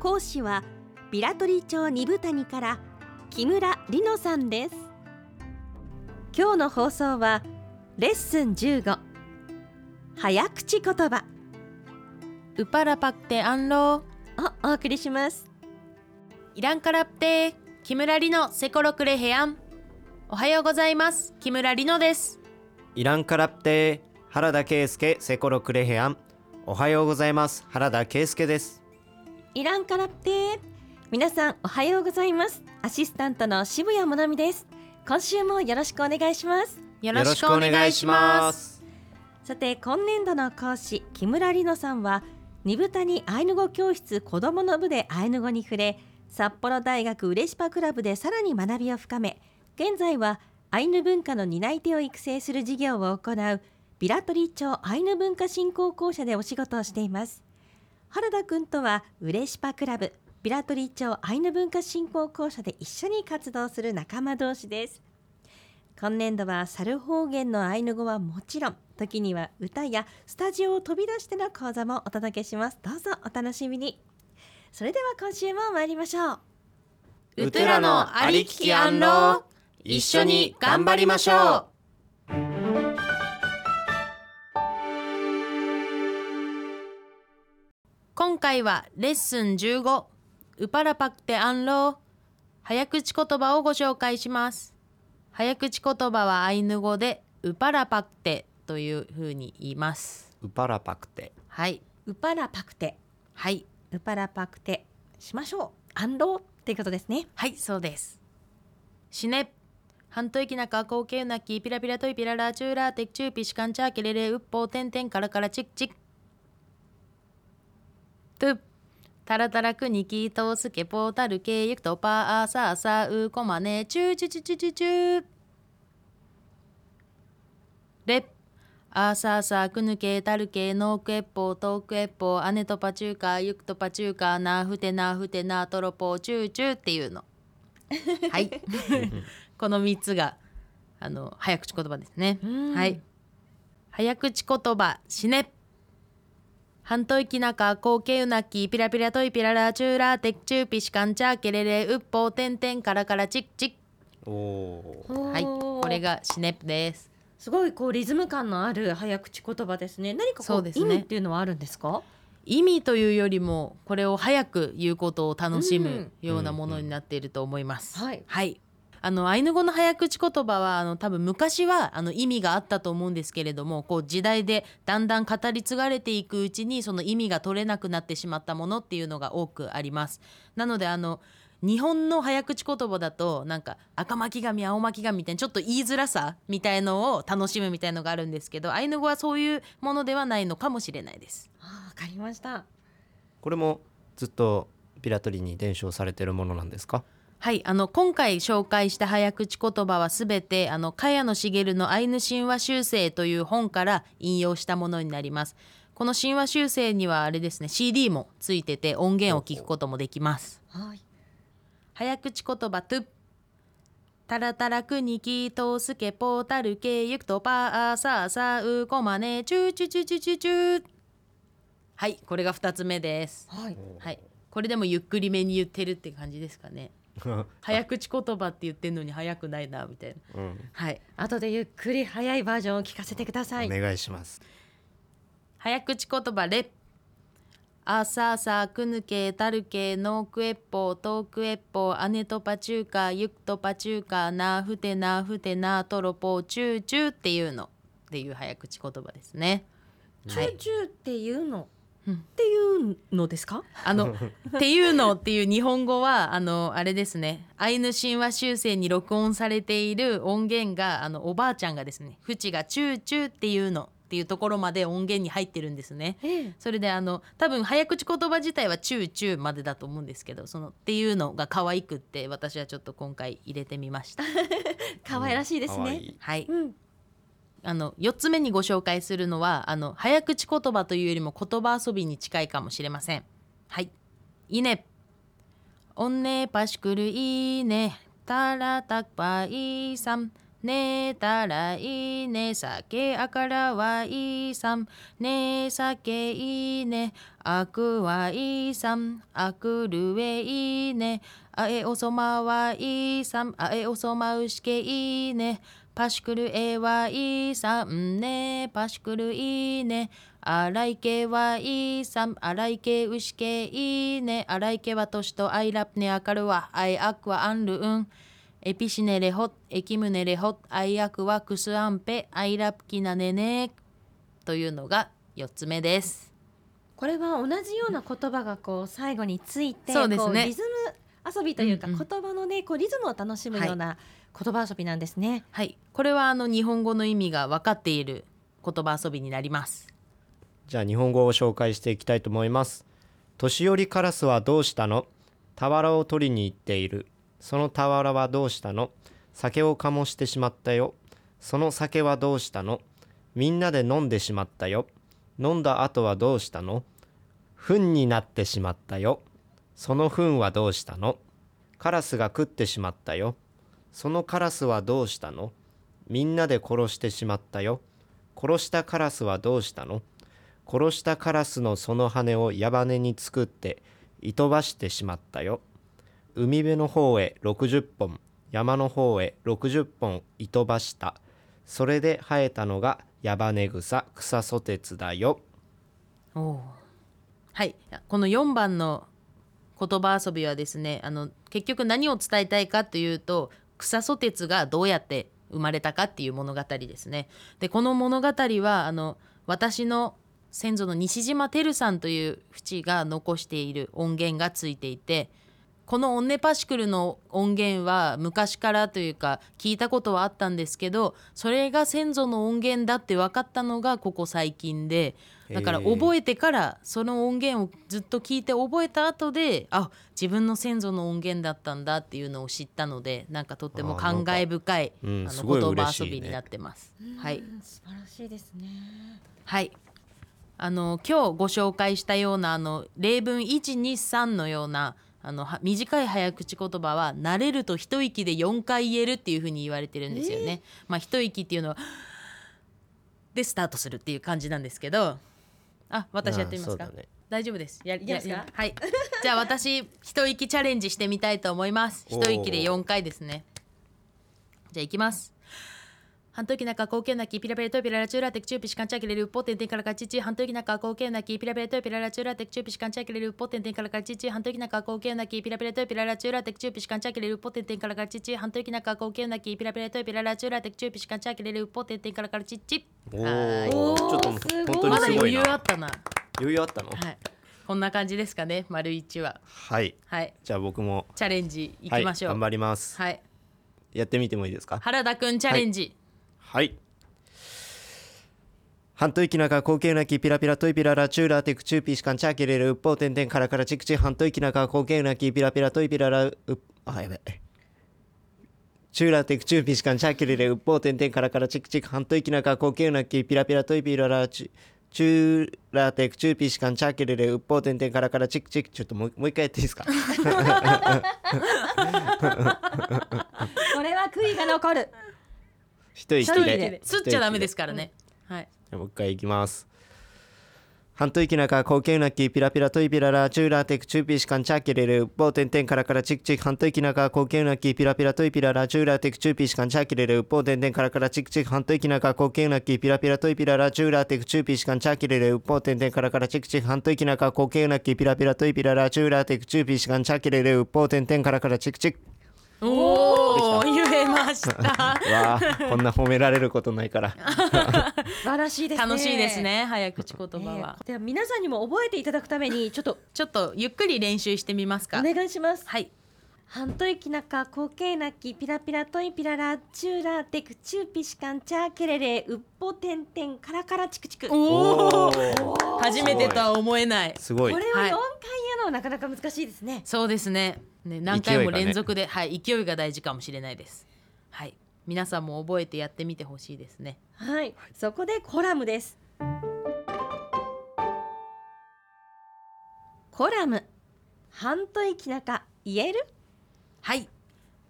講師はビラトリ町二部谷から木村里乃さんです。今日の放送はレッスン15早口言葉。ウパラパクテアンロをお送りします。イランカラプテ木村里乃セコロクレヘアンおはようございます。木村里乃です。イランカラプテ原田圭介セコロクレヘアンおはようございます。原田圭介ですイランカラプテ皆さんおはようございます。アシスタントの渋谷もなみです。今週もよろしくお願いします。よろしくお願いします。さて今年度の講師木村里乃さんは二部谷アイヌ語教室子どもの部でアイヌ語に触れ札幌大学うれしパクラブでさらに学びを深め現在はアイヌ文化の担い手を育成する事業を行うビラトリ町アイヌ文化振興公社でお仕事をしています原田くんとはうれしパクラブビラトリ町アイヌ文化振興公社で一緒に活動する仲間同士です。今年度は猿方言のアイヌ語はもちろん時には歌やスタジオを飛び出しての講座もお届けします。どうぞお楽しみに。それでは今週も参りましょう。ウトゥラのありききアンロー一緒に頑張りましょう。回はレッスン15ウパラパクテアンロー。早口言葉をご紹介します。早口言葉はアイヌ語でウパラパクテというふうに言います。ウパラパクテ。はい。ウパラパクテ。はい。ウパラパクテしましょう。アンローっていうことですね。はいそうです。シネ半島駅中高級なきピラピラトイピララチューラーテクチューピシカンチャーケレレウッポーテンテンカラカラチッチットゥタラタラクニキトスケポータルケユクトパーサーサーウコマネ。チューチュチュチュチュチュ。レアーサーサークヌケタルケノークエッポートークエッポー。アネトパチューカーユクトパチューカーナーフテナーフテナートロポーチューチューっていうの。はい。この3つがあの早口言葉ですねはい早口言葉。死ね。半島きなか高級なきピラピラトイピララチューラーテクチューピシカンチャーケレレウッポーテンテンカラカラチッチッ。おー。はいこれがシネプです。すごいこうリズム感のある早口言葉ですね。何かこう、ね、意味っていうのはあるんですか？意味というよりもこれを早く言うことを楽しむようなものになっていると思います、うんうん、はい、はいあのアイヌ語の早口言葉はあの多分昔はあの意味があったと思うんですけれどもこう時代でだんだん語り継がれていくうちにその意味が取れなくなってしまったものっていうのが多くあります。なのであの日本の早口言葉だとなんか赤巻紙青巻紙みたいなちょっと言いづらさみたいのを楽しむみたいのがあるんですけどアイヌ語はそういうものではないのかもしれないです。あわかりました。これもずっとピラトリに伝承されているものなんですか？はいあの今回紹介した早口言葉はすべてあの茅野茂のアイヌ神話修正という本から引用したものになります。この神話修正にはあれですね CD もついてて音源を聞くこともできます。はい。早口言葉トゥタラタラクニキトスケポータルケユクトパーサーサウコマネチューチュチュチュチュチュ。はいこれが2つ目です。はい、はい、これでもゆっくりめに言ってるって感じですかね 早口言葉って言ってんのに早くないなみたいな、うん、はい。後でゆっくり早いバージョンを聞かせてください。お願いします。早口言葉レアサーサークヌケタルケノークエッポートークエッポーアネトパチューカユクトパチューカナーフテナーフテナートロポーチューチューっていうのっていう早口言葉ですね。チューチューっていうの、うんっていうのですか？あの っていうのっていう日本語はあのあれですねアイヌ神話修正に録音されている音源があのおばあちゃんがですね「フチがチューチューっていうの」っていうところまで音源に入ってるんですね。ええそれであの多分早口言葉自体は「チューチュー」までだと思うんですけどそのっていうのが可愛くって私はちょっと今回入れてみました。可愛らしいですね。可愛いはい、うん。あの4つ目にご紹介するのはあの早口言葉というよりも言葉遊びに近いかもしれません。はい。いいね。おんねぱしくるいいね。たらたぱいさん。ねたらいいね。酒あからはいいさん。ね酒いいね。あくはいいさん。あくるえいいね。あえおそまはいさん。あえおそまうしけいいね。パシクルエはいさんね。パシクルいいね。あらいけはいさん。あらいけうしけいいね。あらいけはとしとアイラプネアカルワアイアクワアンルウンエピシネレホエキムネレホアイアクワクスアンペ。アイラプキナネネ。というのが4つ目です。これは同じような言葉がこう最後について、そうですね。こリズム遊びというか、言葉のねこうリズムを楽しむような言葉遊びなんですね。はい。これはあの日本語の意味が分かっている言葉遊びになります。じゃあ日本語を紹介していきたいと思います。年寄りカラスはどうしたの？俵を取りに行っている。その俵はどうしたの？酒を醸してしまったよ。その酒はどうしたの？みんなで飲んでしまったよ。飲んだ後はどうしたの？糞になってしまったよ。その糞はどうしたの？カラスが食ってしまったよそのカラスはどうしたの？みんなで殺してしまったよ。殺したカラスはどうしたの？殺したカラスのその羽を矢羽に作っていとばしてしまったよ。海辺の方へ60本山の方へ60本いとばした。それで生えたのが矢羽草草ソテツだよ。おーはい。この4番の言葉遊びはですねあの結局何を伝えたいかというと草ソテツがどうやって生まれたかっていう物語ですね。でこの物語はあの私の先祖の西島照さんという淵が残している音源がついていてこのオンネパシクルの音源は昔からというか聞いたことはあったんですけどそれが先祖の音源だって分かったのがここ最近でだから覚えてからその音源をずっと聞いて覚えた後であ自分の先祖の音源だったんだっていうのを知ったのでなんかとっても感慨深いあうんあの言葉遊びになってます。はいうん素晴らしいですね。はい。あの今日ご紹介したようなあの例文123のようなあのは短い早口言葉は慣れると一息で4回言えるっていうふうに言われてるんですよね。まあ一息っていうのは でスタートするっていう感じなんですけど。あ私やってみますか、ね。大丈夫です。やいきますか？やはい。じゃあ私一息チャレンジしてみたいと思います。一息で4回ですね。じゃあいきます半時中高級なきピラピラとピララチューラテクチューピシカンチャキレルポテンテンからかちち半時中高級なきピラピラとピララチューラテクチューピシカンチャキレルポテンテンからかちち半時中高級なきピラピラとピララチューラテクチューピシカンチャキレルポテンテンからかちち半時中高級なきピラピラとピララチューラテクチューピシカンチャキレルポテンテンからかちちおはいーちおーょっとますだ余裕あったな余裕あったのはいこんな感じですかね丸一ははいはいじゃあ僕もチャレンジいきましょうはい、頑張りますはいやってみてもいいですか原田くんチャレンジ、はい。はい。半と息なか高級なきピラピラトイピララチューラテクチューピシカンチャキレルウッポーテンテンカラカラチクチ半と息なか高級なきピラピラトイピララウあやべ。チューラテクチューピシカンチャキレルウッポーテンテンカラカラチクチク半と息なか高級なきピラピラトイピララチュチューラテクチューピシカンチャキレルウッポーテンテンカラカラチクチク。ちょっともうもう一回やっていいですか？これは悔いが残る。一息で。一息で。吸っちゃダメですからね、はい。じゃあもう一回いきます。半と息なか高級なきピラピラトイピララチューラテクチューピシカンチャキレル。ボーテンテンカラカラチクチク半と息なか高級なきピラピラトイピララ。チューラテクチューピシカンチャキレル。ボーテンテンカラカラチクチク半と息なか高級なきピラピラトイピララ。チューラテクチューピシカンチャキレルボーテンテンカラカラチクチク半と息なか高級なきピラピラトイピラ。ラチューラテクチューピシカンチャキレル。ボーテンテンカラカラチクチク。おお言えました。わあこんな褒められることないから。素晴らしいですね。楽しいです。ね早口言葉は、では皆さんにも覚えていただくためにちょっとちょっとゆっくり練習してみますか。お願いします。はい。ハントイキナカコケイナキピラピラトイピララチューラテクチューピシカンチャーケレレウッポテンテンカラカラチクチク。こおおー。初めてとは思えない。すごい。れを4回はい言うのはなかなか難しいですね。そうですね。ね何回も勢いがね。連続で、はい勢いが大事かもしれないですはい。皆さんも覚えてやってみてほしいですね。はい。そこでコラムです。コラム。ハントイキナカ言える？はい。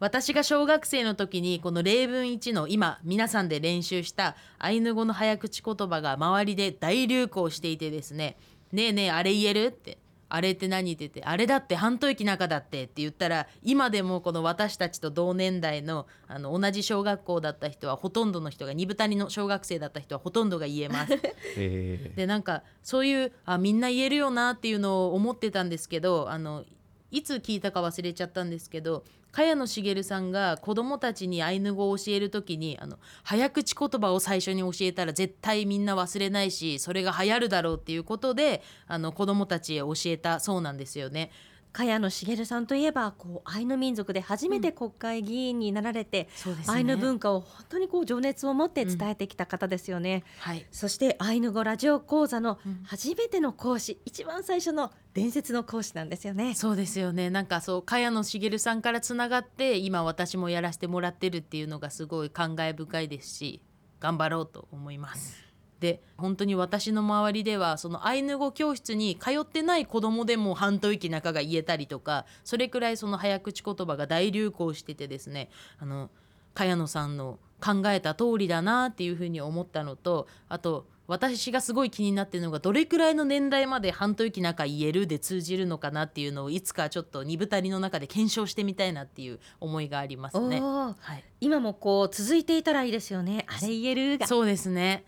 私が小学生の時にこの例文1の今皆さんで練習したアイヌ語の早口言葉が周りで大流行していてですね「ねえねえあれ言える?」って「あれって何?」って言って「あれだって半島駅中だって」って言ったら今でもこの私たちと同年代のあの同じ小学校だった人はほとんどの人が二部谷の小学生だった人はほとんどが言えます。えでなんかそういうあみんな言えるよなっていうのを思ってたんですけどあのいつ聞いたか忘れちゃったんですけど茅野茂さんが子供たちにアイヌ語を教える時にあの早口言葉を最初に教えたら絶対みんな忘れないしそれが流行るだろうっていうことであの子供たちへ教えたそうなんですよね。茅野茂さんといえばこうアイヌ民族で初めて国会議員になられて、そうですアイヌ文化を本当にこう情熱を持って伝えてきた方ですよね、はい。そしてアイヌ語ラジオ講座のうん。初めての講師、一番最初の伝説の講師なんですよね。そうですよね。なんかそう茅野茂さんからつながって今私もやらせてもらってるっていうのがすごい感慨深いですし頑張ろうと思います。で本当に私の周りではそのアイヌ語教室に通ってない子供でも半島域中が言えたりとかそれくらいその早口言葉が大流行しててですねあの茅野さんの考えた通りだなっていうふうに思ったのとあと私がすごい気になってるのがどれくらいの年代まで半島域中言えるで通じるのかなっていうのをいつかちょっと二部谷の中で検証してみたいなっていう思いがありますね。はい、今もこう続いていたらいいですよね。あれ言えるが。そうですね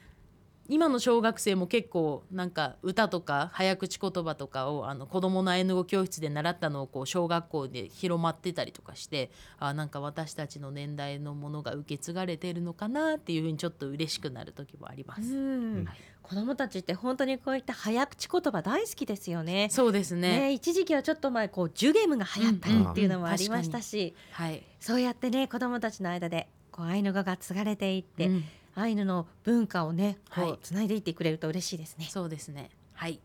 今の小学生も結構なんか歌とか早口言葉とかをあの子供のアイヌ語教室で習ったのをこう小学校で広まってたりとかしてあなんか私たちの年代のものが受け継がれているのかなっていうふうにちょっと嬉しくなる時もありまうす。ん。はい。子供たちって本当にこういった早口言葉大好きですよね。そうですね。ね一時期はちょっと前こうジュゲムが流行ったりっていうのもありましたし、はい、そうやってね子供たちの間でこうアイヌ語が継がれていって、うんアイヌの文化をねこはいうつないでいってくれると嬉しいですね。そうですね。はい。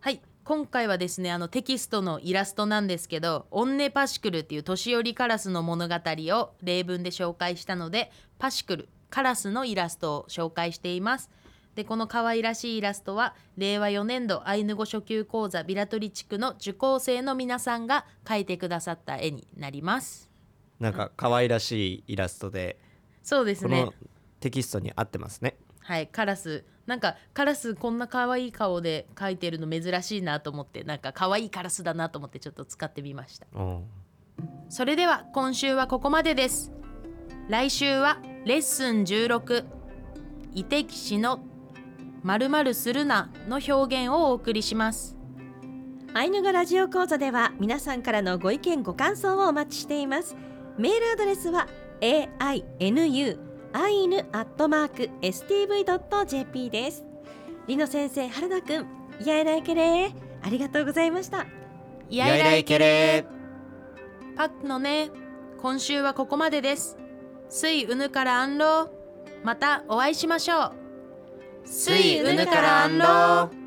はい。今回はですねあのテキストのイラストなんですけど「オンネパシクル」っていう年寄りカラスの物語を例文で紹介したのでパシクルカラスのイラストを紹介しています。でこの可愛らしいイラストは令和4年度アイヌ語初級講座ビラトリ地区の受講生の皆さんが描いてくださった絵になります。なんか可愛らしいイラストでそうですね。この。テキストに合ってますね。はいカラス。なんかカラスこんな可愛い顔で描いてるの珍しいなと思ってなんか可愛いカラスだなと思ってちょっと使ってみました。う。んそれでは今週はここまでです。来週はレッスン16異敵詞の〇〇するなの表現をお送りします。アイヌ語ラジオ講座では皆さんからのご意見ご感想をお待ちしています。メールアドレスは ainu アイヌアットマーク stv.jp です。リノ先生、原田くん、いやいらいけれ。ーありがとうございました。いやいらいけれ。パックのね今週はここまでです。スイウヌからアンローまたお会いしましょう。スイウヌからアンロー